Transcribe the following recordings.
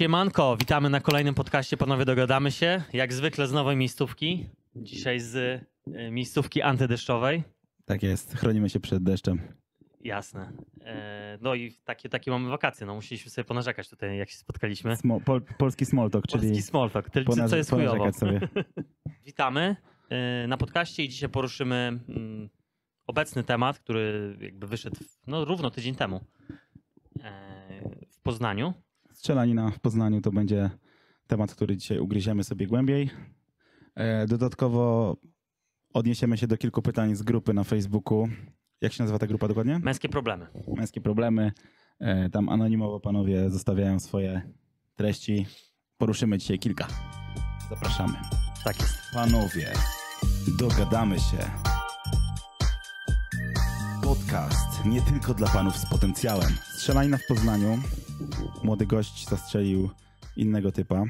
Siemanko, witamy na kolejnym podcaście Panowie Dogadamy się. Jak zwykle z nowej miejscówki. Dzisiaj z y, miejscówki antydeszczowej. Tak jest, chronimy się przed deszczem. Jasne. E, no i takie, takie mamy wakacje. No musieliśmy sobie ponarzekać tutaj, jak się spotkaliśmy. Pol, polski small talk, czyli Polski small talk, tylko co jest chujowo. sobie. Witamy e, na podcaście i dzisiaj poruszymy mm, obecny temat, który jakby wyszedł no, równo tydzień temu e, w Poznaniu. Strzelanina w Poznaniu to będzie temat, który dzisiaj ugryziemy sobie głębiej. E, Dodatkowo odniesiemy się do kilku pytań z grupy na Facebooku. Jak się nazywa ta grupa dokładnie? Męskie problemy. Męskie problemy. E, Tam anonimowo panowie zostawiają swoje treści. Poruszymy dzisiaj kilka. Zapraszamy. Tak jest. Panowie, dogadamy się. Podcast nie tylko dla panów z potencjałem. Strzelanina w Poznaniu. Młody gość zastrzelił innego typa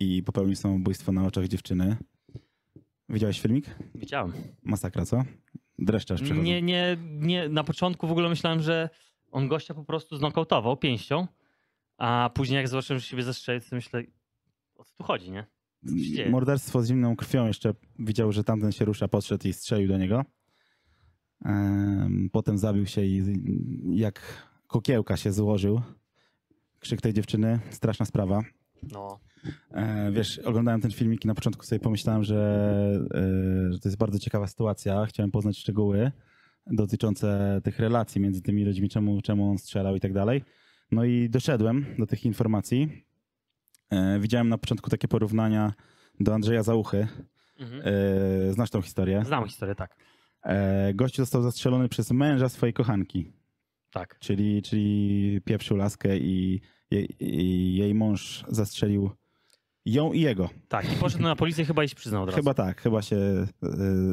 i popełnił samobójstwo na oczach dziewczyny. Widziałeś filmik? Widziałem. Masakra, co? Dreszcze aż przechodzą. Nie, nie, nie, na początku w ogóle myślałem, że on gościa po prostu znokautował pięścią, a później jak zobaczyłem, że siebie zastrzelił, to myślę, o co tu chodzi, nie? Morderstwo z zimną krwią jeszcze widział, że tamten się rusza, podszedł i strzelił do niego. Em, Potem zabił się i jak kokiełka się złożył. Krzyk tej dziewczyny, straszna sprawa. No, E, Wiesz, oglądałem ten filmik i na początku sobie pomyślałem, że, e, że to jest bardzo ciekawa sytuacja. Chciałem poznać szczegóły dotyczące tych relacji między tymi ludźmi, czemu, czemu on strzelał i tak dalej. No i doszedłem do tych informacji. E, Widziałem na początku takie porównania do Andrzeja Załuchy. mhm. Znasz tą historię? znam historię, tak. E, Gościu został zastrzelony przez męża swojej kochanki, Tak. czyli, czyli pieprzył laskę i jej, i jej mąż zastrzelił ją i jego. Tak, i poszedł na policję chyba i się przyznał od razu. Chyba tak, chyba się e,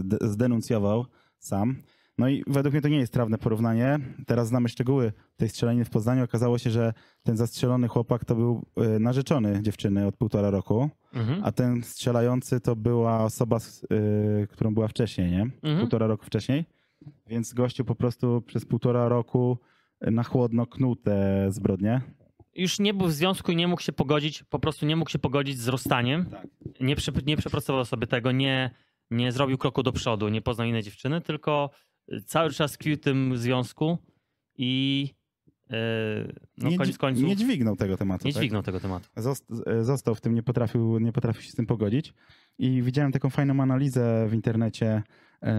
de- zdenuncjował sam. No i według mnie to nie jest trawne porównanie. Teraz znamy szczegóły tej strzelaniny w Poznaniu. Okazało się, że ten zastrzelony chłopak to był e, narzeczony dziewczyny od półtora roku, Mhm. a ten strzelający to była osoba, e, którą była wcześniej, nie? Mhm. Półtora roku wcześniej. Więc gościu po prostu przez półtora roku na chłodno knuł te zbrodnie. Już nie był w związku i nie mógł się pogodzić, po prostu nie mógł się pogodzić z rozstaniem. Tak. Nie, nie przepracował sobie tego, nie, nie zrobił kroku do przodu, nie poznał innej dziewczyny, tylko cały czas tkwił w tym związku i no, nie, koniec końców nie dźwignął tego tematu. nie tak? dźwignął tego tematu. E, został w tym, nie potrafił, nie potrafił się z tym pogodzić. I widziałem taką fajną analizę w internecie e,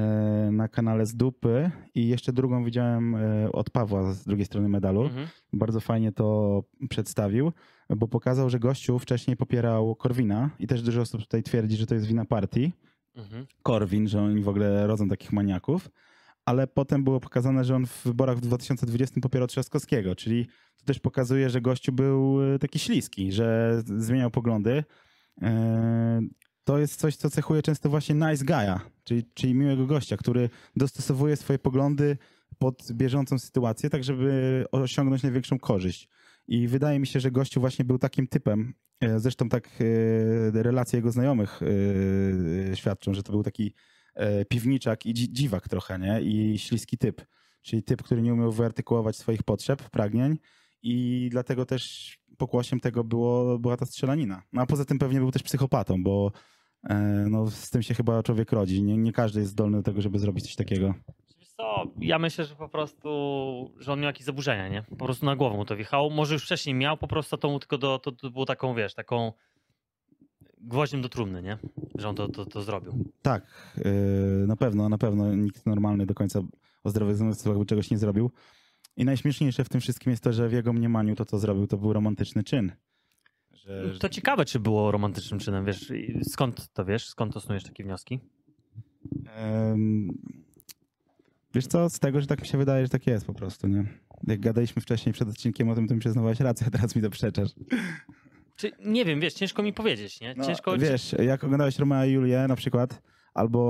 na kanale z dupy i jeszcze drugą widziałem e, od Pawła z drugiej strony medalu. Mhm. Bardzo fajnie to przedstawił, bo pokazał, że gościu wcześniej popierał Korwina i też dużo osób tutaj twierdzi, że to jest wina partii. Mhm. Korwin, że oni w ogóle rodzą takich maniaków, ale potem było pokazane, że on w wyborach w 2020 popierał Trzaskowskiego, czyli to też pokazuje, że gościu był e, taki śliski, że zmieniał poglądy. E, To jest coś, co cechuje często właśnie nice guy'a, czyli, czyli miłego gościa, który dostosowuje swoje poglądy pod bieżącą sytuację, tak żeby osiągnąć największą korzyść. I wydaje mi się, że gościu właśnie był takim typem. E, Zresztą tak relacje jego znajomych świadczą, że to był taki piwniczak i dzi- dziwak trochę, nie? I śliski typ. Czyli typ, który nie umiał wyartykułować swoich potrzeb, pragnień i dlatego też pokłosiem tego było, była ta strzelanina. No a poza tym pewnie był też psychopatą, bo e, no, z tym się chyba człowiek rodzi. Nie, nie każdy jest zdolny do tego, żeby zrobić coś takiego. Co, ja myślę, że po prostu, że on miał jakieś zaburzenia, nie? Po prostu na głowę mu to wjechało. Może już wcześniej miał, po prostu to mu tylko do, to, to było taką, wiesz, taką gwoździem do trumny, nie? Że on to, to, to zrobił. Tak, yy, na pewno, na pewno nikt normalny do końca o zdrowych zmysłach by czegoś nie zrobił. I najśmieszniejsze w tym wszystkim jest to, że w jego mniemaniu to, co zrobił, to był romantyczny czyn. Że, To ciekawe, czy było romantycznym czynem, wiesz? Skąd to wiesz? Skąd to snujesz takie wnioski? Wiesz co, z tego, że tak mi się wydaje, że tak jest po prostu, nie? Jak gadaliśmy wcześniej przed odcinkiem o tym, to mi przyznawałeś rację, a teraz mi to przeczasz. Czy, nie wiem, wiesz, ciężko mi powiedzieć, nie? No, Ciężko... Wiesz, jak oglądałeś Romeo i Julię na przykład, albo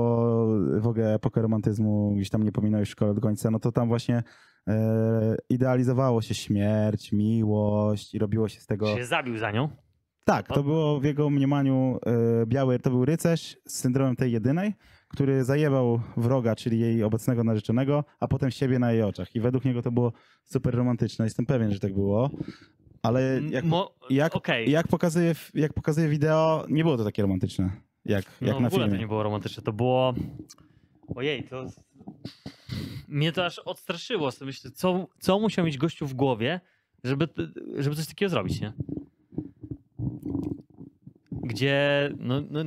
w ogóle epokę romantyzmu gdzieś tam nie pominąłeś w szkole do końca, no to tam właśnie e, idealizowało się śmierć, miłość i robiło się z tego... Się zabił za nią. Tak, to było w jego mniemaniu e, biały, to był rycerz z syndromem tej jedynej, który zajebał wroga, czyli jej obecnego narzeczonego, a potem siebie na jej oczach. I według niego to było super romantyczne. Jestem pewien, że tak było. Ale jak, Mo- jak, okej. jak, pokazuje, jak pokazuje wideo, nie było to takie romantyczne, jak, jak no, na w ogóle filmie. to nie było romantyczne. To było. Ojej, to. Mnie to aż odstraszyło. Sobie myślę, co, co musiał mieć gościu w głowie, żeby, żeby coś takiego zrobić, nie? Gdzie. No, no,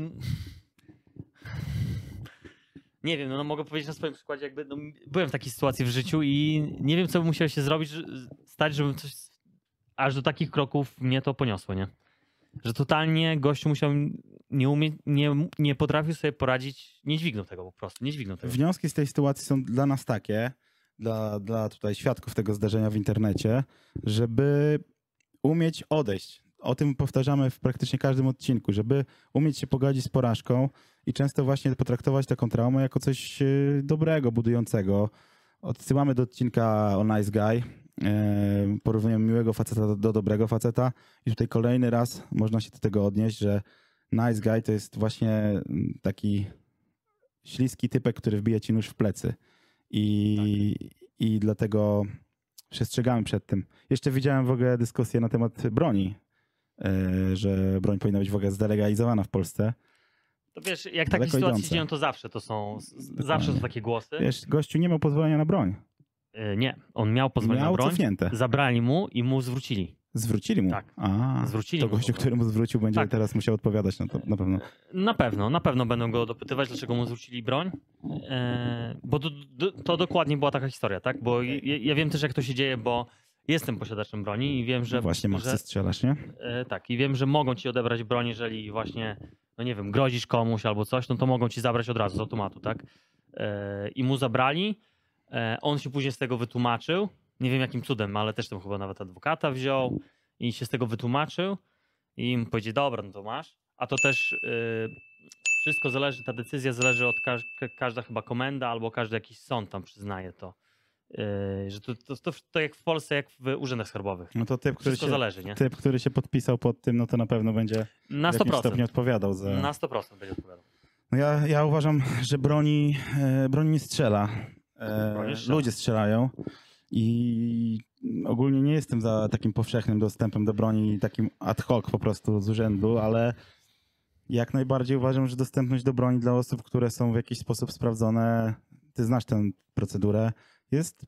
nie wiem, no, no mogę powiedzieć na swoim przykładzie, jakby no, byłem w takiej sytuacji w życiu i nie wiem, co by musiało się zrobić, stać, żebym coś. Aż do takich kroków mnie to poniosło, nie? Że totalnie gościu musiał nie umie, nie, nie potrafił sobie poradzić, nie dźwignął tego po prostu, nie dźwignął tego. Wnioski z tej sytuacji są dla nas takie, dla, dla tutaj świadków tego zdarzenia w internecie, żeby umieć odejść. O tym powtarzamy w praktycznie każdym odcinku, żeby umieć się pogodzić z porażką i często właśnie potraktować taką traumę jako coś e, dobrego, budującego. Odsyłamy do odcinka o Nice Guy. Porównujemy miłego faceta do, do dobrego faceta i tutaj kolejny raz można się do tego odnieść, że Nice Guy to jest właśnie mm, taki śliski typek, który wbija ci nóż w plecy. I, i dlatego przestrzegamy przed tym. Jeszcze widziałem w ogóle dyskusję na temat broni, e, że broń powinna być w ogóle zdelegalizowana w Polsce. To wiesz, jak takie sytuacje idące. dzieją, to zawsze to są, zawsze są takie głosy. Wiesz, gościu nie miał pozwolenia na broń. E, Nie, on miał pozwolenie miał broń, cofnięte. zabrali mu i mu zwrócili. Zwrócili mu. Tak. A, Zwrócili to gościu, go. który mu zwrócił, będzie Tak. teraz musiał odpowiadać na to na pewno. Na pewno, na pewno będą go dopytywać, dlaczego mu zwrócili broń. E, bo to, to, to dokładnie była taka historia, tak? Bo ja, ja wiem też, jak to się dzieje, bo jestem posiadaczem broni i wiem, że. Właśnie Max, że, strzelasz, nie? E, tak, i wiem, że mogą ci odebrać broń, jeżeli właśnie, no nie wiem, grozisz komuś albo coś, no to mogą ci zabrać od razu z automatu, tak? E, I mu zabrali. E, on się później z tego wytłumaczył. Nie wiem jakim cudem, ale też tam chyba nawet adwokata wziął i się z tego wytłumaczył. I im powiedział, dobra, no to masz. A to też e, wszystko zależy, ta decyzja zależy od każ ka- każda chyba komenda albo każdy jakiś sąd tam przyznaje to. E, że to, to, to, to jak w Polsce, jak w urzędach skarbowych. No to typ, który Wszystko się, zależy, nie? typ, który się podpisał pod tym, no to na pewno będzie Na w jakimś 100%. stopniu odpowiadał za... Na 100% będzie odpowiadał. No ja, ja uważam, że broni, e, broni nie strzela. E, ludzie strzelają i ogólnie nie jestem za takim powszechnym dostępem do broni, takim ad hoc po prostu z urzędu, ale jak najbardziej uważam, że dostępność do broni dla osób, które są w jakiś sposób sprawdzone, ty znasz tę procedurę, jest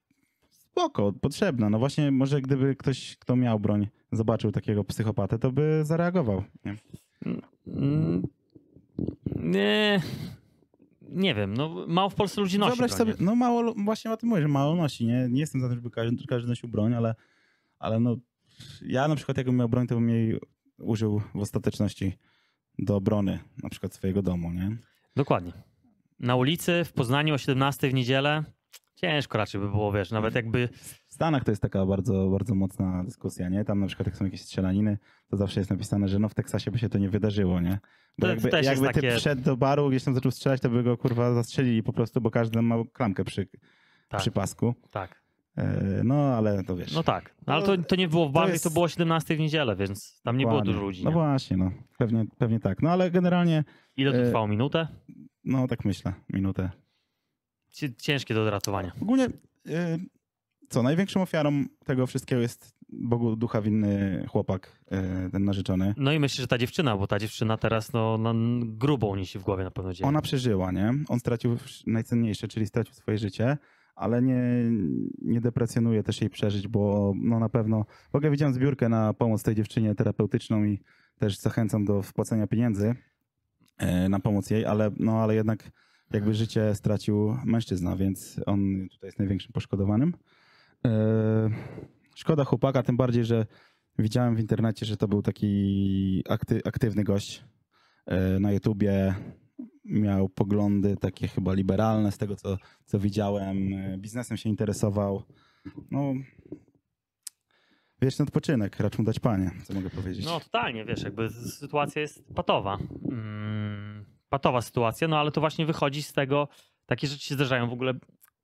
spoko, potrzebna. No właśnie, może gdyby ktoś, kto miał broń, zobaczył takiego psychopatę, to by zareagował. Nie? Mm, Nie, nie wiem, no mało w Polsce ludzi nosi Wyobraź broń, sobie, no mało, właśnie o tym mówię, że mało nosi, nie? Nie jestem za tym, żeby każdy, każdy nosił broń, ale, ale no ja na przykład jakbym miał broń, to bym jej użył w ostateczności do obrony na przykład swojego domu, nie? Dokładnie. Na ulicy w Poznaniu o 17 w niedzielę ciężko raczej by było, wiesz, nawet jakby W Stanach to jest taka bardzo, bardzo mocna dyskusja, nie? Tam na przykład jak są jakieś strzelaniny, to zawsze jest napisane, że no w Teksasie by się to nie wydarzyło, nie? Bo To- jakby, to jakby ty takie- wszedł do baru, gdzieś tam zaczął strzelać, to by go kurwa zastrzelili po prostu, bo każdy ma klamkę przy, tak, przy pasku. tak. E, No ale to wiesz. No tak, no, ale to, to nie było w to barwie, to, jest- było o 17 w niedzielę, więc tam nie było Dokładnie. dużo ludzi. No Nie? właśnie, no. Pewnie, pewnie tak. No ale generalnie, Ile to e, trwało? Minutę? no tak myślę, minutę. Ciężkie do odratowania. Ogólnie, y, co, największą ofiarą tego wszystkiego jest Bogu ducha winny chłopak, y, ten narzeczony. No i myślę, że ta dziewczyna, bo ta dziewczyna teraz no, no grubą niesie w głowie na pewno dzieje. Ona przeżyła, nie? On stracił najcenniejsze, czyli stracił swoje życie, ale nie, nie deprecjonuje też jej przeżyć, bo no na pewno... W ogóle widziałem zbiórkę na pomoc tej dziewczynie terapeutyczną i też zachęcam do wpłacenia pieniędzy e, na pomoc jej, ale, no, ale jednak jakby życie stracił mężczyzna, więc on tutaj jest największym poszkodowanym. E, Szkoda chłopaka, tym bardziej, że widziałem w internecie, że to był taki akty, aktywny gość e, na YouTubie. Miał poglądy takie chyba liberalne, z tego co, co widziałem. E, Biznesem się interesował. No, wieczny odpoczynek, racz mu dać panie, co mogę powiedzieć. No totalnie, wiesz, jakby sytuacja jest patowa. Mm, patowa sytuacja, no ale to właśnie wychodzi z tego, takie rzeczy się zdarzają w ogóle.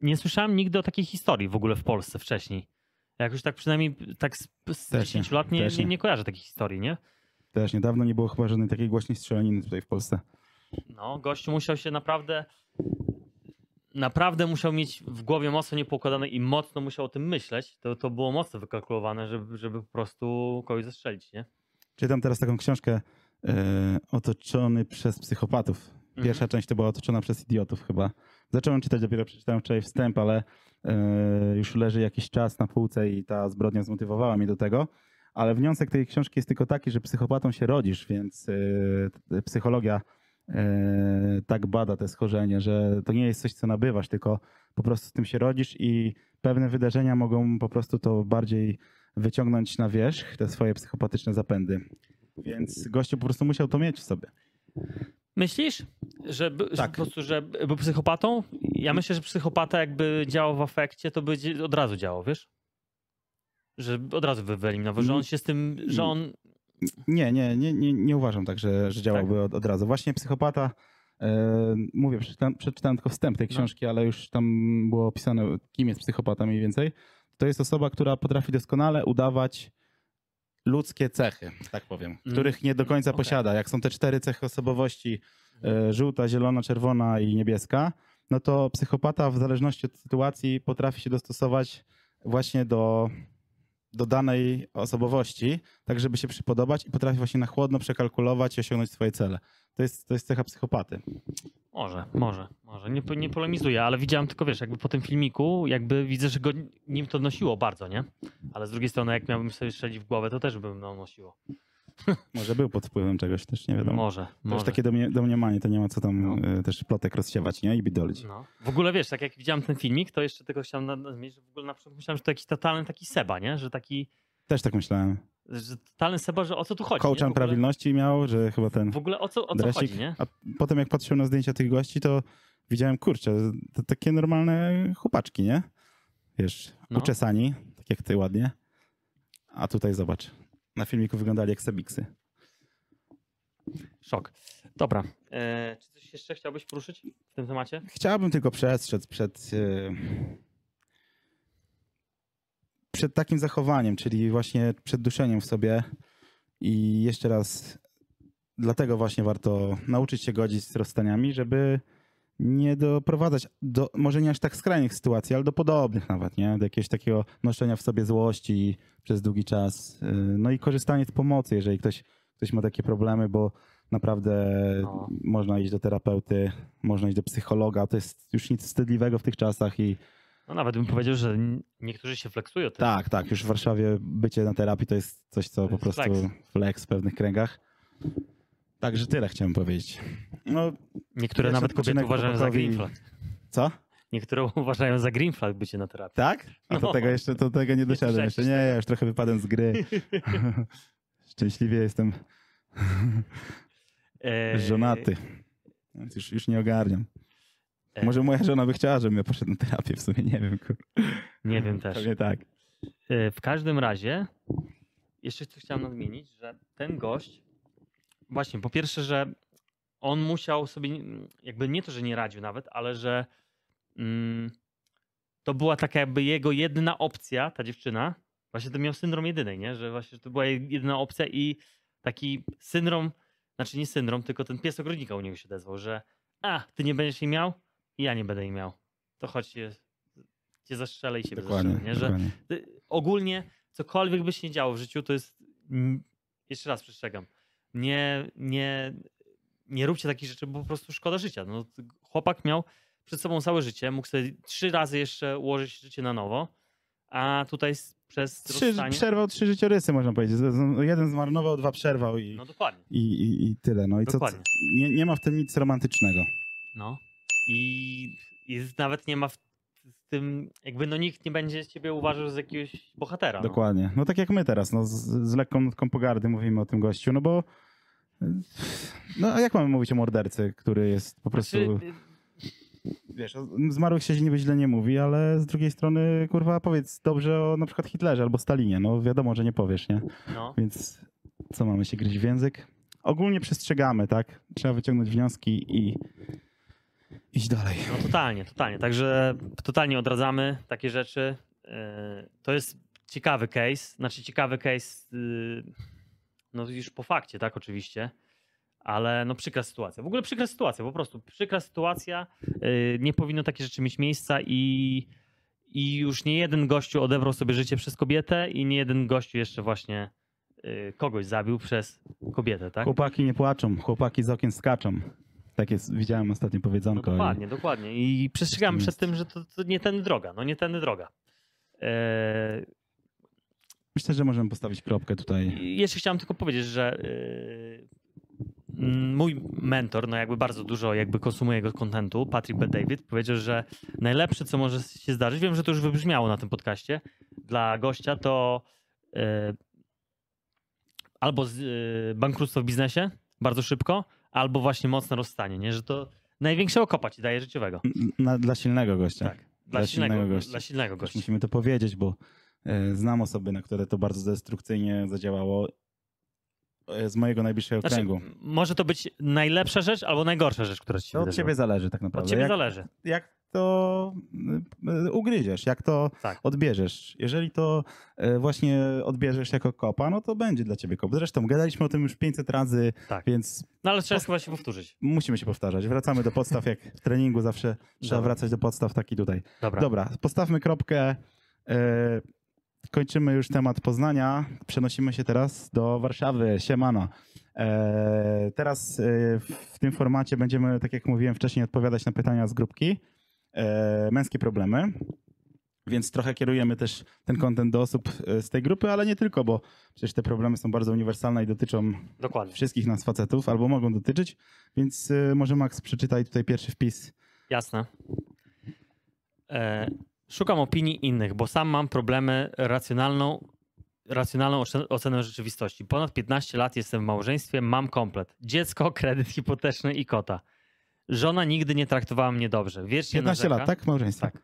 Nie słyszałem nigdy o takiej historii w ogóle w Polsce wcześniej. Jakoś tak przynajmniej tak z, z Też nie, 10 lat nie, nie, nie. kojarzę takiej historii, nie? Też niedawno nie było chyba żadnej takiej głośnej strzelaniny tutaj w Polsce. No, gościu musiał się naprawdę naprawdę musiał mieć w głowie mocno niepoukładane i mocno musiał o tym myśleć. To, to było mocno wykalkulowane, żeby, żeby po prostu kogoś zastrzelić, nie? Czytam teraz taką książkę Otoczony przez psychopatów. Pierwsza Mhm. część to była otoczona przez idiotów chyba. Zacząłem czytać, dopiero przeczytałem wczoraj wstęp, ale e, już leży jakiś czas na półce i ta zbrodnia zmotywowała mnie do tego. Ale wniosek tej książki jest tylko taki, że psychopatą się rodzisz, więc e, psychologia e, tak bada te schorzenie, że to nie jest coś, co nabywasz, tylko po prostu z tym się rodzisz i pewne wydarzenia mogą po prostu to bardziej wyciągnąć na wierzch, te swoje psychopatyczne zapędy. Więc gościu po prostu musiał to mieć w sobie. Myślisz, że, by- że Tak. po prostu, że był psychopatą? Ja myślę, że psychopata jakby działał w afekcie, to by od razu działał, wiesz? Że od razu by wyeliminował, że on się z tym, że on... Nie, nie, nie, nie, nie uważam tak, że, że działałby Tak? od, od razu. Właśnie psychopata, e, mówię, przeczytałem, przeczytałem tylko wstęp tej No. książki, ale już tam było opisane, kim jest psychopata mniej więcej. To jest osoba, która potrafi doskonale udawać ludzkie cechy, tak powiem, Mm. których nie do końca Okej. posiada. Jak są te cztery cechy osobowości, e, żółta, zielona, czerwona i niebieska, no to psychopata w zależności od sytuacji potrafi się dostosować właśnie do, do danej osobowości, tak żeby się przypodobać i potrafi właśnie na chłodno przekalkulować i osiągnąć swoje cele. To jest, to jest cecha psychopaty. Może, może, może. Nie, nie polemizuję, ale widziałem tylko, wiesz, jakby po tym filmiku, jakby widzę, że go nim to nosiło bardzo, nie? Ale z drugiej strony, jak miałbym sobie strzelić w głowę, to też by mną nosiło. Może był pod wpływem czegoś, też nie wiadomo. Może, To może. już takie domnie, domniemanie, to nie ma co tam No. e, też plotek rozsiewać, nie? I bidolić. No. W ogóle wiesz, tak jak widziałem ten filmik, to jeszcze tylko chciałem na- nadmienić, że w ogóle na początku myślałem, że to jakiś totalny taki Seba, nie? Że taki, Też tak myślałem. że totalny Seba, że o co tu chodzi? ogóle- prawilności miał, że chyba ten W ogóle o co, o co dresik. chodzi, nie? A potem jak patrzyłem na zdjęcia tych gości, to widziałem, kurczę, to takie normalne chłopaczki, nie? Wiesz, No. uczesani, tak jak ty ładnie. A tutaj zobacz, na filmiku wyglądali jak sebiksy. Szok. Dobra. E, czy coś jeszcze chciałbyś poruszyć w tym temacie? Chciałbym tylko przestrzec przed, e, przed takim zachowaniem, czyli właśnie przed duszeniem w sobie. I jeszcze raz, dlatego właśnie warto nauczyć się godzić z rozstaniami, żeby nie doprowadzać do, może nie aż tak skrajnych sytuacji, ale do podobnych nawet, nie? Do jakiegoś takiego noszenia w sobie złości przez długi czas. No i korzystanie z pomocy, jeżeli ktoś, ktoś ma takie problemy, bo naprawdę No. można iść do terapeuty, można iść do psychologa. To jest już nic wstydliwego w tych czasach i No nawet bym powiedział, że niektórzy się flexują. Tym. tak, tak, już w Warszawie bycie na terapii to jest coś, co po prostu flex. flex w pewnych kręgach. Także tyle chciałem powiedzieć. No, Niektóre nawet kobiety uważają za green flag. co? Niektóre uważają za green flag bycie na terapii. Tak? A to No. tego jeszcze, to tego nie doszedłem jeszcze. Nie, ja już trochę wypadłem z gry. Szczęśliwie jestem E, żonaty. Więc już, już nie ogarniam. E, Może moja żona by chciała, żebym ja poszedł na terapię, w sumie nie wiem. Kur... Nie wiem też. Pewnie tak. E, W każdym razie, jeszcze coś chciałem nadmienić, że ten gość, właśnie po pierwsze, że on musiał sobie, jakby nie to, że nie radził nawet, ale że mm, to była taka jakby jego jedyna opcja, ta dziewczyna. Właśnie to miał syndrom jedynej, nie? Że właśnie to była jedyna opcja i taki syndrom, znaczy nie syndrom, tylko ten pies ogrodnika u niego się odezwał, że a, ty nie będziesz jej miał i ja nie będę jej miał. To chodź cię, cię zastrzelę i siebie Dokładnie. zastrzelę, nie? Że dokładnie. ogólnie cokolwiek by się nie działo w życiu, to jest. Jeszcze raz przestrzegam. Nie, nie, nie róbcie takich rzeczy, bo po prostu szkoda życia. No, chłopak miał przed sobą całe życie, mógł sobie trzy razy jeszcze ułożyć życie na nowo, a tutaj przez Trzy, rozstanie... przerwał trzy życiorysy, można powiedzieć. Jeden zmarnował, dwa przerwał i, No dokładnie. i, i, i tyle. No i co, co, Dokładnie. nie, nie ma w tym nic romantycznego. No. I, i nawet nie ma w tym, jakby no nikt nie będzie ciebie uważał za jakiegoś bohatera. No. Dokładnie. No tak jak my teraz, no, z, z lekką nutką pogardy mówimy o tym gościu, no bo no a jak mamy mówić o mordercy, który jest po prostu, Znaczy, y, wiesz, o zmarłych się niby źle nie mówi, ale z drugiej strony, kurwa, powiedz dobrze o na przykład Hitlerze albo Stalinie, no wiadomo, że nie powiesz, nie? no. Więc co mamy się gryźć w język? Ogólnie przestrzegamy, tak? Trzeba wyciągnąć wnioski i iść dalej. No totalnie, totalnie. Także totalnie odradzamy takie rzeczy. Yy, To jest ciekawy case, znaczy ciekawy case, yy, no już po fakcie, tak, oczywiście, ale no przykra sytuacja. W ogóle przykra sytuacja, po prostu przykra sytuacja. Yy, nie powinno takie rzeczy mieć miejsca i, i już nie jeden gościu odebrał sobie życie przez kobietę i nie jeden gościu jeszcze właśnie yy, kogoś zabił przez kobietę, tak? Chłopaki nie płaczą, chłopaki z okien skaczą. Tak jest, widziałem ostatnio No powiedzonko. i- dokładnie, dokładnie. I przestrzegamy jest. przed tym, że to, to nie tędy droga, no nie tędy droga. Yy, Myślę, że możemy postawić kropkę tutaj. Jeszcze chciałem tylko powiedzieć, że yy, mm, mój mentor, no jakby bardzo dużo jakby konsumuje jego kontentu, Patrick B. David, powiedział, że najlepsze, co może się zdarzyć, wiem, że to już wybrzmiało na tym podcaście, dla gościa to yy, albo z, yy, bankructwo w biznesie bardzo szybko, albo właśnie mocne rozstanie, nie? Że to największego kopa ci daje życiowego. Na, dla silnego gościa. Tak. Dla, Dla silnego, silnego gościa. Dla silnego gościa. musimy to powiedzieć, bo e, znam osoby, na które to bardzo destrukcyjnie zadziałało e, z mojego najbliższego Znaczy, kręgu. może to być najlepsza rzecz albo najgorsza rzecz, która ci się To od ciebie zależy tak naprawdę. Od ciebie jak, zależy. jak to e, ugryziesz, jak to Tak. odbierzesz. Jeżeli to e, właśnie odbierzesz jako kopa, no to będzie dla ciebie kop. Zresztą gadaliśmy o tym już 500 razy, Tak. więc No ale trzeba chyba się powtórzyć. musimy się powtarzać. Wracamy do podstaw, jak w treningu zawsze trzeba Dobra. wracać do podstaw, tak i tutaj. Dobra. Dobra, postawmy kropkę. Kończymy już temat Poznania. Przenosimy się teraz do Warszawy. Siemano. E, teraz w tym formacie będziemy, tak jak mówiłem wcześniej, odpowiadać na pytania z grupki. E, męskie problemy. Więc trochę kierujemy też ten kontent do osób e, z tej grupy, ale nie tylko, bo przecież te problemy są bardzo uniwersalne i dotyczą Dokładnie. wszystkich nas facetów, albo mogą dotyczyć. Więc e, może Max przeczytaj tutaj pierwszy wpis. Jasne. E, szukam opinii innych, bo sam mam problemy racjonalną, racjonalną oce- oceną rzeczywistości. Ponad 15 lat jestem w małżeństwie, mam komplet. Dziecko, kredyt hipoteczny i kota. Żona nigdy nie traktowała mnie dobrze. Wiecznie 15 narzeka, lat, tak? Małżeństwa. Tak.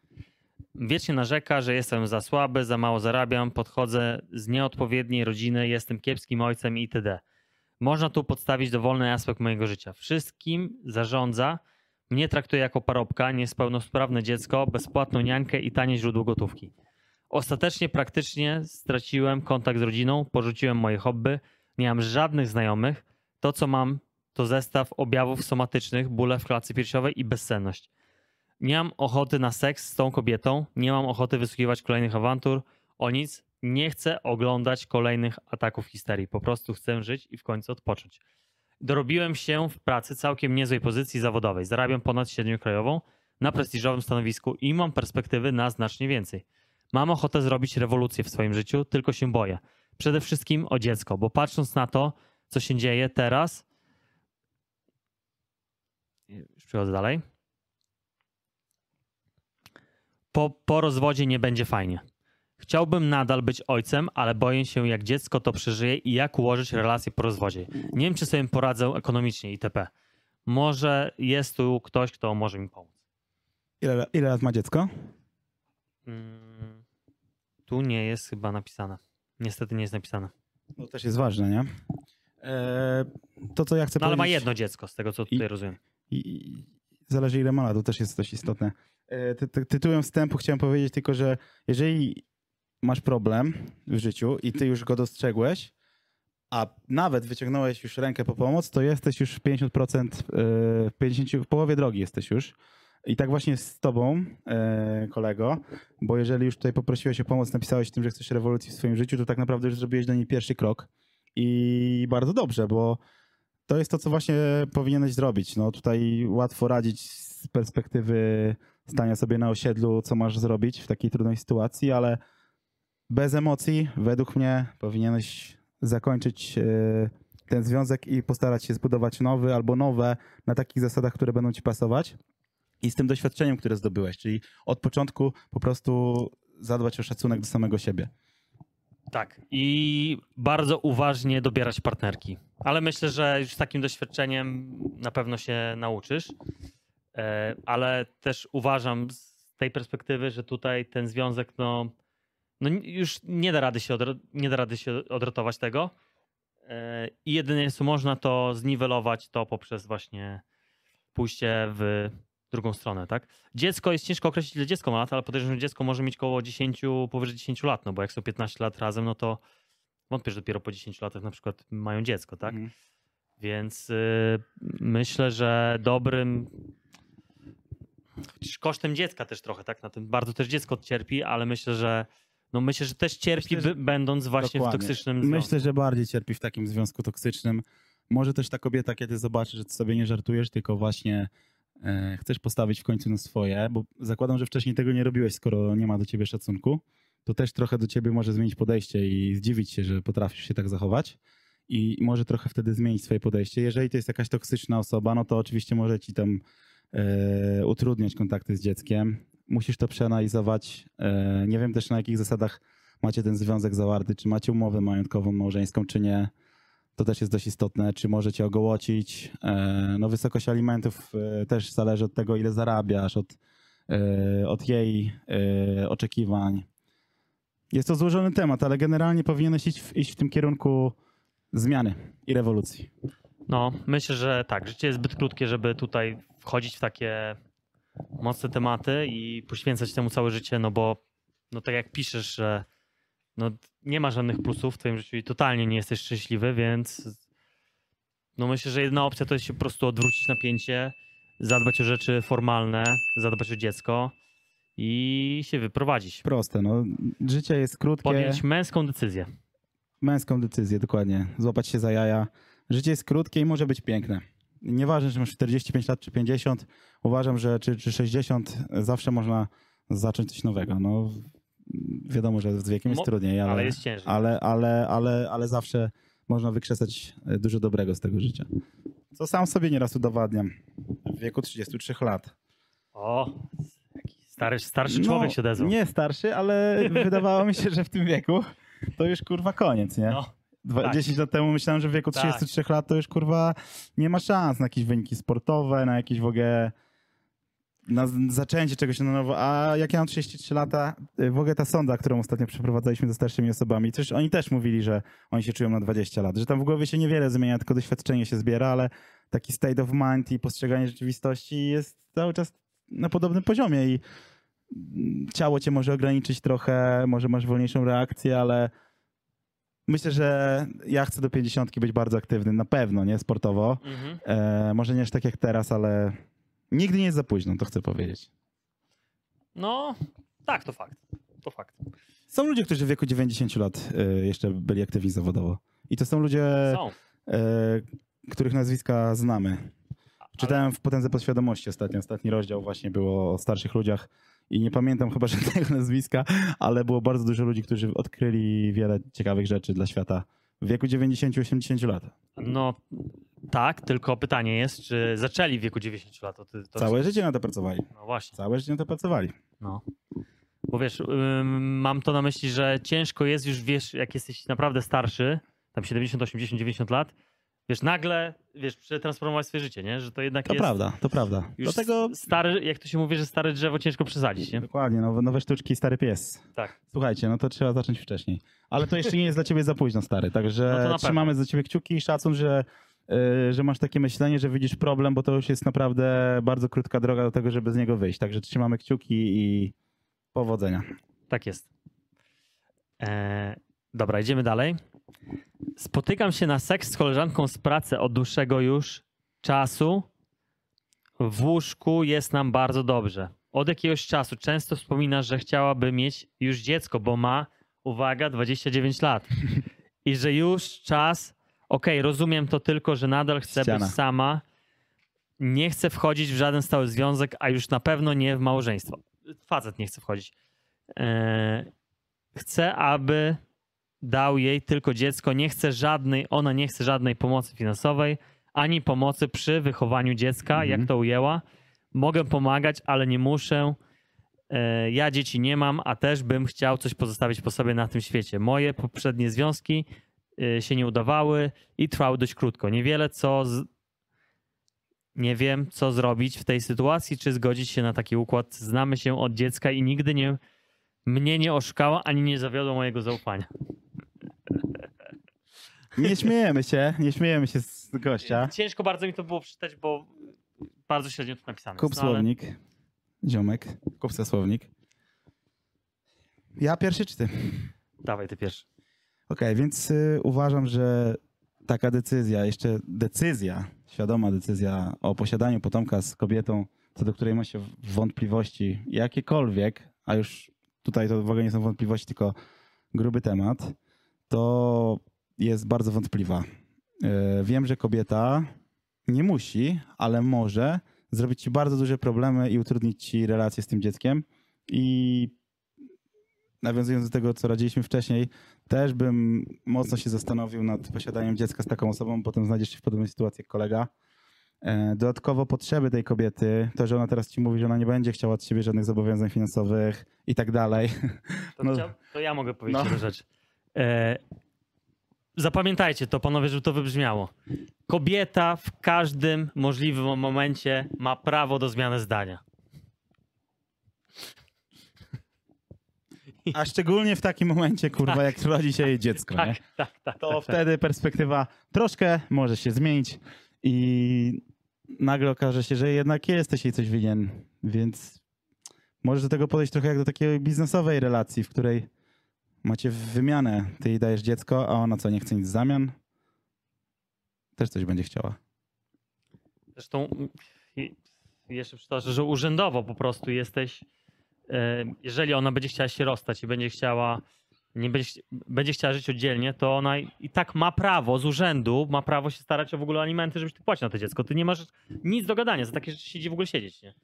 Wiecznie narzeka, że jestem za słaby, za mało zarabiam, podchodzę z nieodpowiedniej rodziny, jestem kiepskim ojcem itd. Można tu podstawić dowolny aspekt mojego życia. Wszystkim zarządza, mnie traktuje jako parobka, niepełnosprawne dziecko, bezpłatną niankę i tanie źródło gotówki. Ostatecznie praktycznie straciłem kontakt z rodziną, porzuciłem moje hobby, nie mam żadnych znajomych. To, co mam, to zestaw objawów somatycznych, bóle w klatce piersiowej i bezsenność. Nie mam ochoty na seks z tą kobietą, nie mam ochoty wysłuchiwać kolejnych awantur, o nic. Nie chcę oglądać kolejnych ataków histerii. Po prostu chcę żyć i w końcu odpocząć. Dorobiłem się w pracy całkiem niezłej pozycji zawodowej. Zarabiam ponad średnią krajową na prestiżowym stanowisku i mam perspektywy na znacznie więcej. Mam ochotę zrobić rewolucję w swoim życiu, tylko się boję. Przede wszystkim o dziecko, bo patrząc na to, co się dzieje teraz. Przechodzę dalej. Po, po rozwodzie nie będzie fajnie. Chciałbym nadal być ojcem, ale boję się, jak dziecko to przeżyje i jak ułożyć relacje po rozwodzie. Nie wiem, czy sobie poradzę ekonomicznie itp. Może jest tu ktoś, kto może mi pomóc. Ile, ile lat ma dziecko? Mm, tu nie jest chyba napisane. Niestety nie jest napisane. No też jest ważne, nie? E, to, co ja chcę No ale ma powiedzieć... jedno dziecko, z tego co tutaj rozumiem. I, zależy ile ma lat, to też jest dość istotne. E, ty, ty, tytułem wstępu chciałem powiedzieć tylko, że jeżeli masz problem w życiu i ty już go dostrzegłeś, a nawet wyciągnąłeś już rękę po pomoc, to jesteś już w 50%, e, 50, w połowie drogi jesteś już. I tak właśnie z tobą, e, kolego, bo jeżeli już tutaj poprosiłeś o pomoc, napisałeś tym, że chcesz rewolucji w swoim życiu, to tak naprawdę już zrobiłeś do niej pierwszy krok. I bardzo dobrze, bo to jest to, co właśnie powinieneś zrobić. No tutaj łatwo radzić z perspektywy stania sobie na osiedlu, co masz zrobić w takiej trudnej sytuacji, ale bez emocji, według mnie, powinieneś zakończyć e, ten związek i postarać się zbudować nowy albo nowe na takich zasadach, które będą ci pasować. I z tym doświadczeniem, które zdobyłeś, czyli od początku po prostu zadbać o szacunek do samego siebie. Tak. I bardzo uważnie dobierać partnerki. Ale myślę, że już z takim doświadczeniem na pewno się nauczysz. E, Ale też uważam z tej perspektywy, że tutaj ten związek, no, no już nie da rady się, odro- nie da rady się odratować tego. E, I jedynie co można to zniwelować to poprzez właśnie pójście w drugą stronę, tak? Dziecko jest ciężko określić, ile dziecko ma lat, ale podejrzewam, że dziecko może mieć około 10, powyżej 10 lat, no bo jak są 15 lat razem, no to wątpię, że dopiero po 10 latach na przykład mają dziecko, tak? Mhm. Więc y, myślę, że dobrym chociaż kosztem dziecka też trochę, tak? Na tym bardzo też dziecko cierpi, ale myślę, że no myślę, że też cierpi, Myślę, że- będąc właśnie Dokładnie. w toksycznym związku. Myślę, że bardziej cierpi w takim związku toksycznym. Może też ta kobieta, kiedy zobaczy, że ty sobie nie żartujesz, tylko właśnie chcesz postawić w końcu na swoje, bo zakładam, że wcześniej tego nie robiłeś, skoro nie ma do ciebie szacunku, to też trochę do ciebie może zmienić podejście i zdziwić się, że potrafisz się tak zachować. I może trochę wtedy zmienić swoje podejście. Jeżeli to jest jakaś toksyczna osoba, no to oczywiście może ci tam e, utrudniać kontakty z dzieckiem. Musisz to przeanalizować. E, nie wiem też na jakich zasadach macie ten związek zawarty, czy macie umowę majątkową, małżeńską, czy nie. To też jest dość istotne, czy możecie ogołocić. E, No wysokość alimentów e, też zależy od tego, ile zarabiasz, od, e, od jej oczekiwań. Jest to złożony temat, ale generalnie powinieneś iść w, iść w tym kierunku zmiany i rewolucji. No, myślę, że tak. Życie jest zbyt krótkie, żeby tutaj wchodzić w takie mocne tematy i poświęcać temu całe życie, no bo no tak jak piszesz, że no nie ma żadnych plusów w twoim życiu i totalnie nie jesteś szczęśliwy, więc no myślę, że jedna opcja to jest się po prostu odwrócić napięcie, zadbać o rzeczy formalne, zadbać o dziecko i się wyprowadzić. Proste, no. Życie jest krótkie. Podjąć męską decyzję. Męską decyzję, dokładnie. Złapać się za jaja. Życie jest krótkie i może być piękne. Nieważne, czy masz 45 lat, czy 50. Uważam, że czy, czy 60, zawsze można zacząć coś nowego. No, wiadomo, że z wiekiem jest Mo- trudniej, ale, ale jest ciężej. ale, ale, ale, ale zawsze można wykrzesać dużo dobrego z tego życia. Co sam sobie nieraz udowadniam. W wieku 33 lat. O, stary, starszy człowiek się odezwał. No, Nie starszy, ale wydawało mi się, że w tym wieku to już kurwa koniec, nie? No, Dwa, Tak. 10 lat temu myślałem, że w wieku Tak. 33 lat to już kurwa nie ma szans na jakieś wyniki sportowe, na jakieś w ogóle na zaczęcie czegoś na nowo. A jak ja mam 33 lata, y, w ogóle ta sonda, którą ostatnio przeprowadzaliśmy ze starszymi osobami, coś oni też mówili, że oni się czują na 20 lat, że tam w głowie się niewiele zmienia, tylko doświadczenie się zbiera, ale taki state of mind i postrzeganie rzeczywistości jest cały czas na podobnym poziomie i mm, ciało cię może ograniczyć trochę, może masz wolniejszą reakcję, ale myślę, że ja chcę do 50 być bardzo aktywny, na pewno, nie sportowo. mhm. E, może nie aż tak jak teraz, ale nigdy nie jest za późno, to chcę powiedzieć. no tak, to fakt. To fakt. Są ludzie, którzy w wieku 90 lat e, jeszcze byli aktywni zawodowo. I to są ludzie, Są. e, których nazwiska znamy. Czytałem w Potędze Podświadomości ostatnio, ostatni rozdział właśnie było o starszych ludziach i nie pamiętam chyba żadnego nazwiska, ale było bardzo dużo ludzi, którzy odkryli wiele ciekawych rzeczy dla świata w wieku 90-80 lat. No tak, tylko pytanie jest, czy zaczęli w wieku 90 lat? To, to Całe życie na to pracowali. No właśnie. Całe życie na to pracowali. No. Bo wiesz, mam to na myśli, że ciężko jest już, wiesz, jak jesteś naprawdę starszy, tam 70, 80, 90 lat, wiesz, nagle, wiesz, przetransformować swoje życie, nie? Że to jednak To jest prawda, to prawda. już Dlatego stary, jak to się mówi, że stare drzewo ciężko przesadzić, nie? dokładnie, nowe, nowe sztuczki, stary pies. Tak. Słuchajcie, no to trzeba zacząć wcześniej. Ale to jeszcze nie jest dla ciebie za późno, stary. Także No trzymamy za ciebie kciuki i szacun, że, yy, że masz takie myślenie, że widzisz problem, bo to już jest naprawdę bardzo krótka droga do tego, żeby z niego wyjść. Także trzymamy kciuki i powodzenia. Tak jest. E, dobra, idziemy dalej. Spotykam się na seks z koleżanką z pracy od dłuższego już czasu. W łóżku jest nam bardzo dobrze. Od jakiegoś czasu często wspomina, że chciałaby mieć już dziecko, bo ma, uwaga, 29 lat. I że już czas, okej, rozumiem to tylko, że nadal chce Ściana. być sama. Nie chce wchodzić w żaden stały związek, a już na pewno nie w małżeństwo. Facet nie chce wchodzić. E, chce, aby dał jej tylko dziecko. Nie chce żadnej, ona nie chce żadnej pomocy finansowej, ani pomocy przy wychowaniu dziecka, Mhm. jak to ujęła. Mogę pomagać, ale nie muszę. E, Ja dzieci nie mam, a też bym chciał coś pozostawić po sobie na tym świecie. Moje poprzednie związki e, się nie udawały i trwały dość krótko. Niewiele co. Z... Nie wiem, co zrobić w tej sytuacji, czy zgodzić się na taki układ. Znamy się od dziecka i nigdy nie, mnie nie oszukała, ani nie zawiodła mojego zaufania. Nie śmiejemy się, nie śmiejemy się z gościa. Ciężko bardzo mi to było przeczytać, bo bardzo średnio to napisane. Kup jest, no ale- słownik, ziomek, kup sobie słownik. Ja pierwszy czy ty? Dawaj, ty pierwszy. Okej, więc y, uważam, że taka decyzja, jeszcze decyzja, świadoma decyzja o posiadaniu potomka z kobietą, co do której ma się wątpliwości jakiekolwiek, a już tutaj to w ogóle nie są wątpliwości, tylko gruby temat, to jest bardzo wątpliwa. E, Wiem, że kobieta nie musi, ale może zrobić ci bardzo duże problemy i utrudnić ci relacje z tym dzieckiem. I nawiązując do tego, co radziliśmy wcześniej, też bym mocno się zastanowił nad posiadaniem dziecka z taką osobą, potem znajdziesz się w podobnej sytuacji jak kolega. E, Dodatkowo potrzeby tej kobiety, to, że ona teraz ci mówi, że ona nie będzie chciała od siebie żadnych zobowiązań finansowych i tak dalej. To, No. to ja mogę powiedzieć No. rzecz. E, zapamiętajcie to, panowie, żeby to wybrzmiało. Kobieta w każdym możliwym momencie ma prawo do zmiany zdania. A szczególnie w takim momencie, kurwa, jak rodzi się jej dziecko, nie? Tak, tak, tak. to tak, tak. wtedy perspektywa troszkę może się zmienić i nagle okaże się, że jednak jesteś jej coś winien, więc możesz do tego podejść trochę jak do takiej biznesowej relacji, w której macie wymianę. Ty jej dajesz dziecko, a ona co, nie chce nic w zamian? Też coś będzie chciała. Zresztą mm, jeszcze przytoczę, że urzędowo po prostu jesteś, jeżeli ona będzie chciała się rozstać i będzie chciała, nie będzie, będzie chciała żyć oddzielnie, to ona i tak ma prawo z urzędu, ma prawo się starać o w ogóle alimenty, żebyś ty płacił na to dziecko. Ty nie masz nic do gadania, za takie rzeczy siedzi w ogóle siedzieć, nie?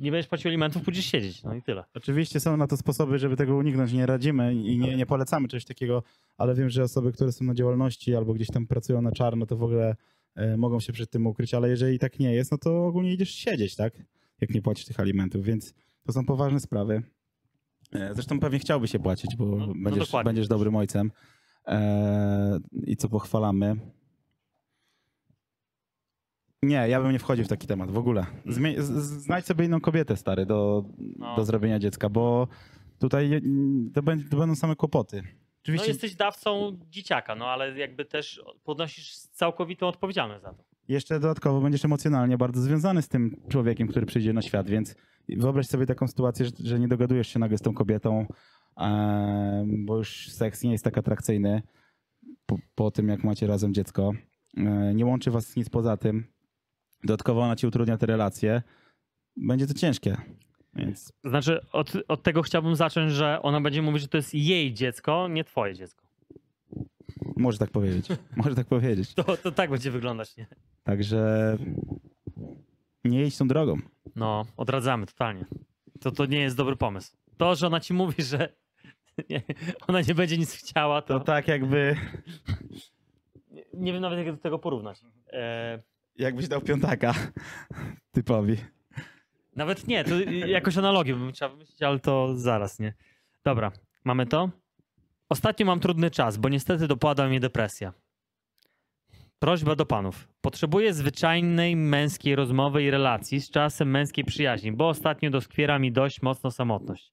Nie będziesz płacił alimentów, pójdziesz siedzieć, no i tyle. Oczywiście są na to sposoby, żeby tego uniknąć. Nie radzimy i nie, nie polecamy czegoś takiego, ale wiem, że osoby, które są na działalności albo gdzieś tam pracują na czarno, to w ogóle e, mogą się przed tym ukryć, ale jeżeli tak nie jest, no to ogólnie idziesz siedzieć, tak? Jak nie płacisz tych alimentów, więc to są poważne sprawy. E, zresztą pewnie chciałby się płacić, bo No- no będziesz, dokładnie. będziesz dobrym ojcem e, i co pochwalamy. Nie, ja bym nie wchodził w taki temat w ogóle. Znajdź sobie inną kobietę, stary, do, No. do zrobienia dziecka, bo tutaj to, będzie, to będą same kłopoty. No Oczywiście jesteś dawcą dzieciaka, no ale jakby też podnosisz całkowitą odpowiedzialność za to. jeszcze dodatkowo będziesz emocjonalnie bardzo związany z tym człowiekiem, który przyjdzie na świat, więc wyobraź sobie taką sytuację, że, że nie dogadujesz się nagle z tą kobietą, bo już seks nie jest tak atrakcyjny po, po tym, jak macie razem dziecko. E, Nie łączy was nic poza tym. Dodatkowo ona ci utrudnia te relacje. Będzie to ciężkie. Więc Znaczy, od, od tego chciałbym zacząć, że ona będzie mówić, że to jest jej dziecko, nie twoje dziecko. może tak powiedzieć. Może tak powiedzieć. To, to tak będzie wyglądać, nie? Także nie idź tą drogą. No, odradzamy totalnie. To, to nie jest dobry pomysł. To, że ona ci mówi, że nie, ona nie będzie nic chciała, to To tak jakby, nie, nie wiem nawet jak do tego porównać. E, jakbyś dał piątaka typowi. nawet nie, to jakoś analogię bym chciał wymyślić, ale to zaraz, nie? Dobra, mamy to. Ostatnio mam trudny czas, bo niestety dopadła mnie depresja. Prośba do panów. Potrzebuję zwyczajnej męskiej rozmowy i relacji z czasem męskiej przyjaźni, bo ostatnio doskwiera mi dość mocno samotność.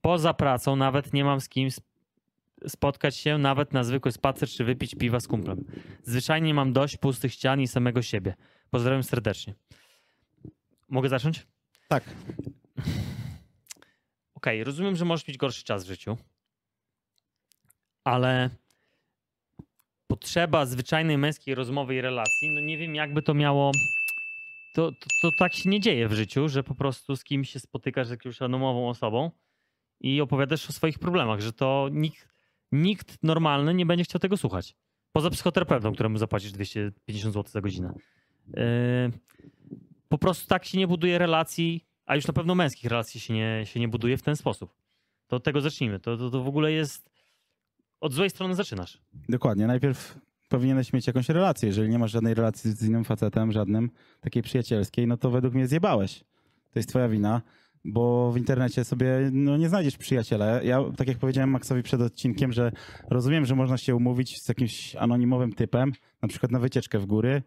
Poza pracą nawet nie mam z kim spotkać się, nawet na zwykły spacer czy wypić piwa z kumplem. Zwyczajnie mam dość pustych ścian i samego siebie. Pozdrawiam serdecznie. Mogę zacząć? Tak. Okej, rozumiem, że możesz mieć gorszy czas w życiu, ale potrzeba zwyczajnej męskiej rozmowy i relacji, no nie wiem, jakby to miało. To, to, to tak się nie dzieje w życiu, że po prostu z kimś się spotykasz z jakąś randomową osobą i opowiadasz o swoich problemach, że to nikt, nikt normalny nie będzie chciał tego słuchać. Poza psychoterapeutą, któremu zapłacisz 250 zł za godzinę. Yy, po prostu tak się nie buduje relacji, a już na pewno męskich relacji się nie, się nie buduje w ten sposób. To od tego zacznijmy. To, to, to w ogóle jest. Od złej strony zaczynasz. Dokładnie. Najpierw powinieneś mieć jakąś relację. Jeżeli nie masz żadnej relacji z innym facetem, żadnym, takiej przyjacielskiej, no to według mnie zjebałeś. To jest twoja wina, bo w internecie sobie no, nie znajdziesz przyjaciela. Ja, tak jak powiedziałem Maxowi przed odcinkiem, że rozumiem, że można się umówić z jakimś anonimowym typem, na przykład na wycieczkę w góry,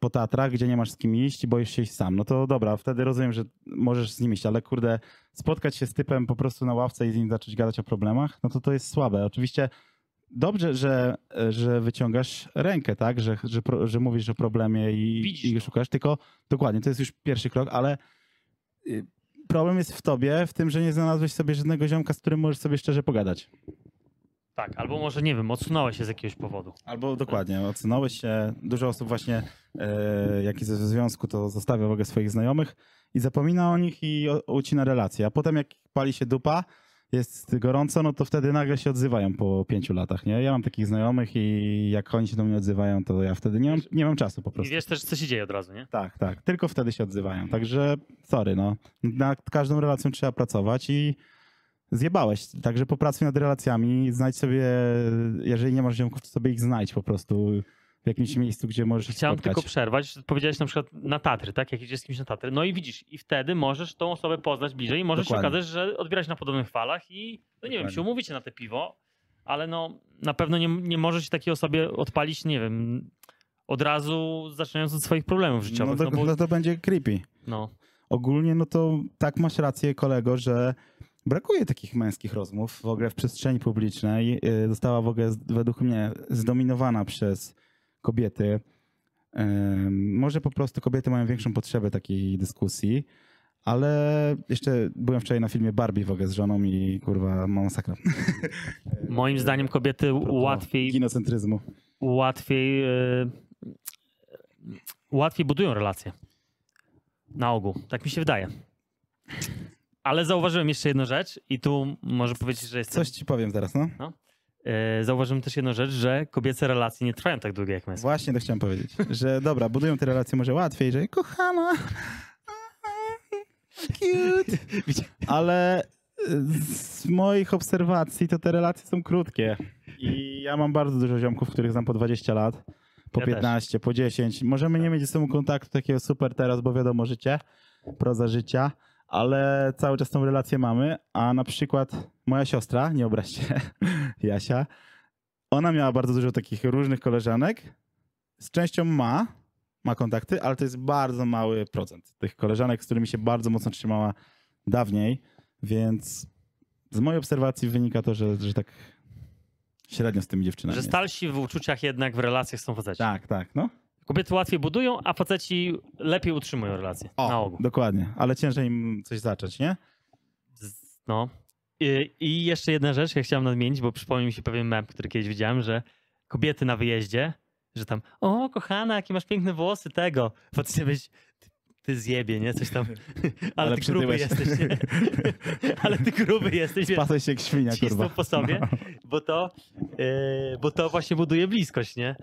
po Tatrach, gdzie nie masz z kim iść i boisz się iść sam. No to dobra, wtedy rozumiem, że możesz z nim iść, ale kurde, spotkać się z typem po prostu na ławce i z nim zacząć gadać o problemach, no to to jest słabe. Oczywiście dobrze, że, że wyciągasz rękę, tak, że, że, że mówisz o problemie i, i szukasz, tylko dokładnie, to jest już pierwszy krok, ale y, problem jest w tobie, w tym, że nie znalazłeś sobie żadnego ziomka, z którym możesz sobie szczerze pogadać. Tak, albo może, nie wiem, odsunąłeś się z jakiegoś powodu. Albo dokładnie, odsunąłeś się. Dużo osób właśnie, e, jak jest w związku, to zostawia w ogóle swoich znajomych i zapomina o nich i ucina relacje. A potem jak pali się dupa, jest gorąco, no to wtedy nagle się odzywają po pięciu latach, nie? Ja mam takich znajomych i jak oni się do mnie odzywają, to ja wtedy nie mam, nie mam czasu po I prostu. wiesz też, co się dzieje od razu, nie? Tak, tak. Tylko wtedy się odzywają. Także sorry, no. Nad każdą relacją trzeba pracować i zjebałeś. Także popracuj nad relacjami, znajdź sobie, jeżeli nie masz ziomków, to sobie ich znajdź po prostu w jakimś miejscu, gdzie możesz Chciałem spotkać. tylko przerwać. Powiedziałeś na przykład na Tatry, tak? Jak idziesz z kimś na Tatry. No i widzisz, i wtedy możesz tą osobę poznać bliżej i może się Dokładnie. okazać, że odbierać na podobnych falach i, no nie wiem, Dokładnie. się umówicie na te piwo, ale no na pewno nie, nie możesz się takiej osobie odpalić, nie wiem, od razu zaczynając od swoich problemów No, życiowych. to, No, bo, no to będzie creepy. no, Ogólnie, no to tak masz rację, kolego, że brakuje takich męskich rozmów w ogóle w przestrzeni publicznej. Yy, Została w ogóle według mnie zdominowana przez kobiety. Może po prostu kobiety mają większą potrzebę takiej dyskusji, ale jeszcze byłem wczoraj na filmie Barbie w ogóle z żoną i kurwa masakra. moim zdaniem kobiety łatwiej, Ginocentryzmu. łatwiej, yy, łatwiej budują relacje. Na ogół. Tak mi się wydaje. Ale zauważyłem jeszcze jedną rzecz i tu może powiedzieć, że jest Coś ci powiem zaraz, no. E, Zauważyłem też jedną rzecz, że kobiece relacje nie trwają tak długo jak męskie. Właśnie to chciałem powiedzieć, że dobra, budują te relacje może łatwiej, że kochana, cute, ale z moich obserwacji to te relacje są krótkie i ja mam bardzo dużo ziomków, których znam po 20 lat, po Ja też. 15, po 10. Możemy nie mieć ze sobą kontaktu takiego super teraz, bo wiadomo życie, proza życia, ale cały czas tą relację mamy, a na przykład moja siostra, nie obraź się, Jasia, ona miała bardzo dużo takich różnych koleżanek. Z częścią ma, ma kontakty, ale to jest bardzo mały procent tych koleżanek, z którymi się bardzo mocno trzymała dawniej, więc z mojej obserwacji wynika to, że, że tak średnio z tymi dziewczynami. Że jest. stalsi w uczuciach jednak w relacjach są faceci. Tak, tak, no. Kobiety łatwiej budują, a faceci lepiej utrzymują relacje. O, na ogół. dokładnie, ale ciężej im coś zacząć, nie? No. I, I jeszcze jedna rzecz, ja chciałem nadmienić, bo przypomniał mi się pewien mem, który kiedyś widziałem, że kobiety na wyjeździe, że tam, o kochana, jakie masz piękne włosy, tego. Facecie być, ty, ty zjebie, nie? Coś tam. Ale, Ale ty gruby jesteś, nie? Ale ty gruby jesteś. Spadłeś się jak świnia, kurwa. po sobie, bo to, yy, bo to właśnie buduje bliskość, nie?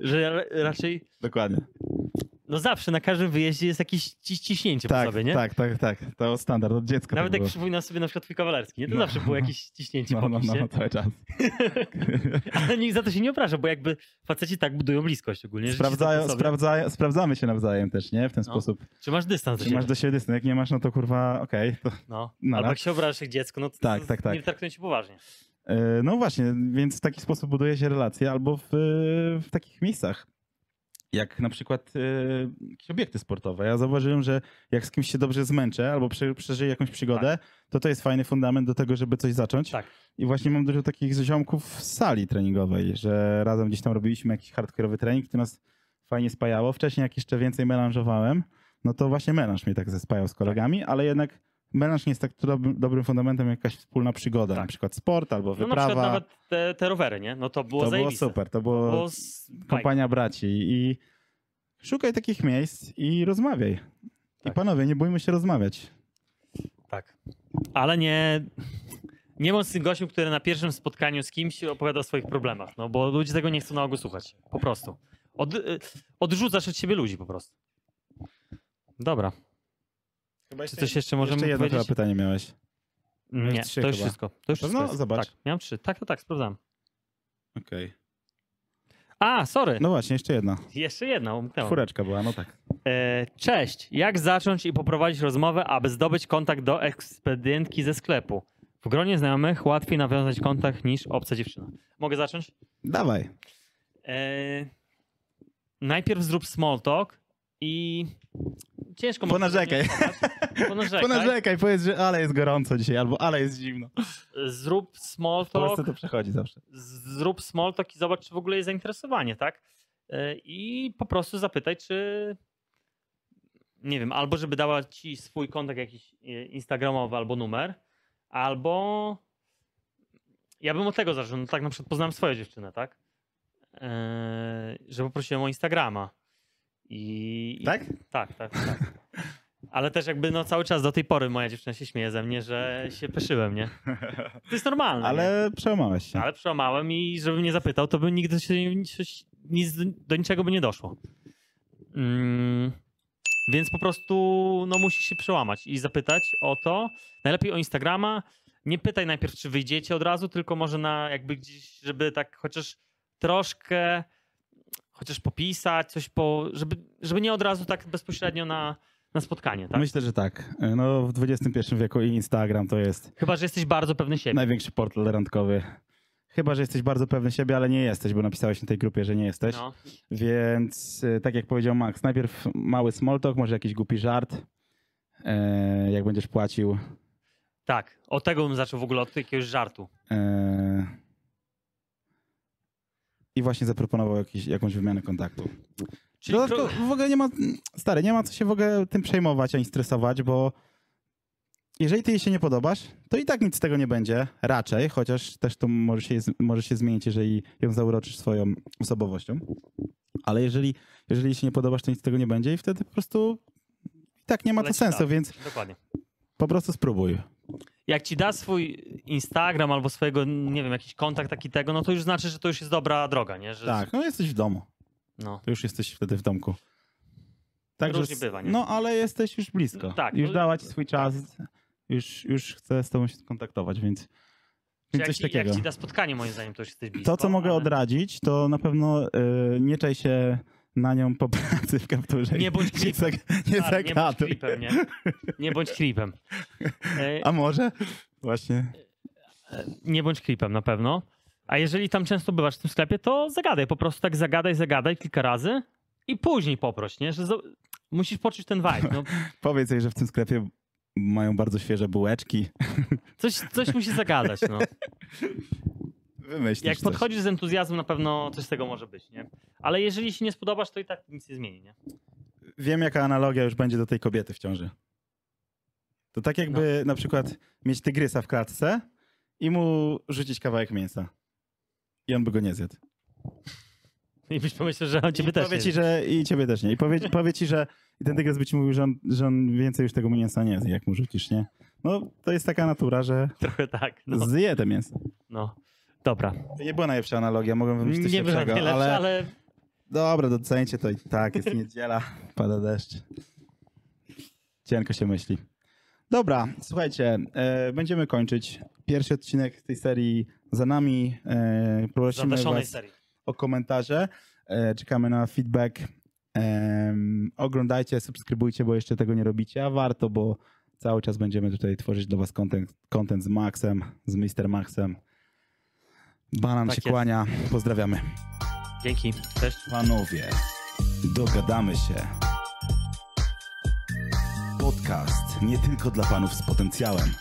Że ra- raczej, Dokładnie. No zawsze na każdym wyjeździe jest jakieś ci- ciśnięcie Tak, po sobie, nie? tak, tak, tak. To standard od dziecka. Nawet tak jak było. przypominam sobie na przykład twój kawalerski, nie? To No. zawsze było jakieś ciśnięcie No, po no, opisie. no, cały czas. Ale nikt za to się nie obraża, bo jakby faceci tak budują bliskość ogólnie. ci Sprawdzają, sprawdzają, sprawdzamy się nawzajem też, nie? W ten No. sposób. Czy masz dystans do Czy masz do siebie dystans? Jak nie masz, no to kurwa, okej. to No. Albo jak się obrażasz jak dziecko, no to Tak, to tak, tak. nie traktują cię poważnie. E, No właśnie, więc w taki sposób buduje się relacje albo w, w takich miejscach. Jak na przykład e, jakieś obiekty sportowe. Ja zauważyłem, że jak z kimś się dobrze zmęczę albo prze, przeżyję jakąś przygodę, to to jest fajny fundament do tego, żeby coś zacząć. Tak. I właśnie mam dużo takich ziomków z sali treningowej, że razem gdzieś tam robiliśmy jakiś hardkorowy trening, to nas fajnie spajało. Wcześniej jak jeszcze więcej melanżowałem, no to właśnie melanż mnie tak zespajał z kolegami, ale jednak melanż nie jest tak dob- dobrym fundamentem jak jakaś wspólna przygoda, Tak. na przykład sport albo No na wyprawa. przykład nawet te, te rowery, nie? No to było to było zajebiste. super, to było, Było z... kompania braci i szukaj takich miejsc i rozmawiaj. I Tak. panowie, nie bójmy się rozmawiać. Tak. Ale nie... Nie bądź tym gościem, który na pierwszym spotkaniu z kimś opowiada o swoich problemach, no bo ludzie tego nie chcą na ogół słuchać. Po prostu. Od, y, odrzucasz od siebie ludzi po prostu. Dobra. Chyba Czy coś jeszcze możemy jeszcze jedno chyba powiedzieć? pytanie miałeś. Nie, Miałeś to już chyba. wszystko. To już wszystko. Zobacz. Tak, miałem trzy. Tak, to tak, sprawdzam. Okej. A, sorry. No właśnie, jeszcze jedna. Jeszcze jedna, umknęłam. Czwóreczka była, no tak. E, cześć. Jak zacząć i poprowadzić rozmowę, aby zdobyć kontakt do ekspedientki ze sklepu? W gronie znajomych łatwiej nawiązać kontakt niż obca dziewczyna. Mogę zacząć? Dawaj. E, najpierw zrób small talk i ciężko Ponarzekaj. Ponarzekaj. Ponarzekaj, powiedz, że ale jest gorąco dzisiaj, albo ale jest zimno. Zrób small W Polsce talk. to przechodzi zawsze. zrób small talk i zobacz, czy w ogóle jest zainteresowanie, tak? E, I po prostu zapytaj, czy nie wiem, albo żeby dała ci swój kontakt jakiś e, instagramowy albo numer, albo Ja bym od tego zaczął. No, tak na przykład poznałem swoją dziewczynę, tak? Eee, że poprosiłem o Instagrama. I, i- Tak? Tak, tak, tak. Ale też jakby no cały czas do tej pory moja dziewczyna się śmieje ze mnie, że się peszyłem, nie? To jest normalne. nie? Ale przełamałeś się. Ale przełamałem i żebym nie zapytał, to by nigdy się nic, nic, do niczego by nie doszło. Mm, więc po prostu no, musisz się przełamać i zapytać o to. Najlepiej o Instagrama. Nie pytaj najpierw, czy wyjdziecie od razu, tylko może na jakby gdzieś, żeby tak chociaż troszkę, chociaż popisać, coś po, żeby, żeby nie od razu tak bezpośrednio na, na spotkanie, tak? Myślę, że tak. No w XXI wieku i Instagram to jest Chyba, że jesteś bardzo pewny siebie. największy portal randkowy. Chyba, że jesteś bardzo pewny siebie, ale nie jesteś, bo napisałeś na tej grupie, że nie jesteś. No. Więc y, tak jak powiedział Max, najpierw mały small talk, może jakiś głupi żart. E, jak będziesz płacił. Tak, od tego bym zaczął w ogóle, od jakiegoś żartu. E, I właśnie zaproponował jakiś, jakąś wymianę kontaktu. Czyli Dodatkowo pro- w ogóle nie ma, stary, nie ma co się w ogóle tym przejmować ani stresować, bo jeżeli ty jej się nie podobasz, to i tak nic z tego nie będzie, raczej, chociaż też to może się, może się zmienić, jeżeli ją zauroczysz swoją osobowością. Ale jeżeli, jeżeli jej się nie podobasz, to nic z tego nie będzie i wtedy po prostu i tak nie ma to Leci sensu, dalej. więc Dokładnie. po prostu spróbuj. Jak ci da swój Instagram albo swojego, nie wiem, jakiś kontakt taki tego, no to już znaczy, że to już jest dobra droga, nie? Że, Tak, no jesteś w domu, No. to już jesteś wtedy w domku. Także, Różnie bywa, nie? No, ale jesteś już blisko. No tak, Już no- dała ci swój czas, już, już chce z tobą się skontaktować, więc, więc jak, coś ci, takiego. jak ci da spotkanie, moim zdaniem, to już jesteś blisko. To, co mogę ale odradzić, to na pewno y, nie czaj się na nią po pracy w kapturze. Nie bądź nie, zag- nie Stary, nie bądź creepem, nie? Nie bądź. E, A może? Właśnie. Nie bądź creepem na pewno. A jeżeli tam często bywasz w tym sklepie, to zagadaj. Po prostu tak zagadaj, zagadaj kilka razy i później poproś, nie? Że musisz poczuć ten vibe. No, Powiedz jej, że w tym sklepie mają bardzo świeże bułeczki. coś, coś musi zagadać, no. Wymyślisz Jak coś. podchodzisz z entuzjazmem, na pewno coś z tego może być, nie? Ale jeżeli się nie spodobasz, to i tak nic nie zmieni, nie? Wiem, jaka analogia już będzie do tej kobiety w ciąży. To tak jakby No. na przykład mieć tygrysa w klatce i mu rzucić kawałek mięsa. I on by go nie zjadł. I byś pomyślał, że on ciebie I też powie nie ci, że i ciebie też nie. I powie, powie ci, że i ten tygrys by ci mówił, że on, że on więcej już tego mięsa nie zje, jak mu rzucisz, nie? No, to jest taka natura, że Trochę tak, no. zje te mięso. no. Dobra. To nie była najlepsza analogia, mogłem wymyślić coś Nie lepszego, najlepsza, ale... ale... Dobra, docencie to i tak, jest niedziela, pada deszcz. Cienko się myśli. Dobra, słuchajcie, e, będziemy kończyć. Pierwszy odcinek tej serii za nami. E, prosimy Zadaszonej was serii. o komentarze. E, czekamy na feedback. Em, oglądajcie, subskrybujcie, bo jeszcze tego nie robicie, a warto, bo cały czas będziemy tutaj tworzyć dla was content, content z Maxem, z Mr. Maxem. Banan Tak się jest. kłania. Pozdrawiamy. Dzięki. Cześć. Panowie, dogadamy się. Podcast nie tylko dla panów z potencjałem.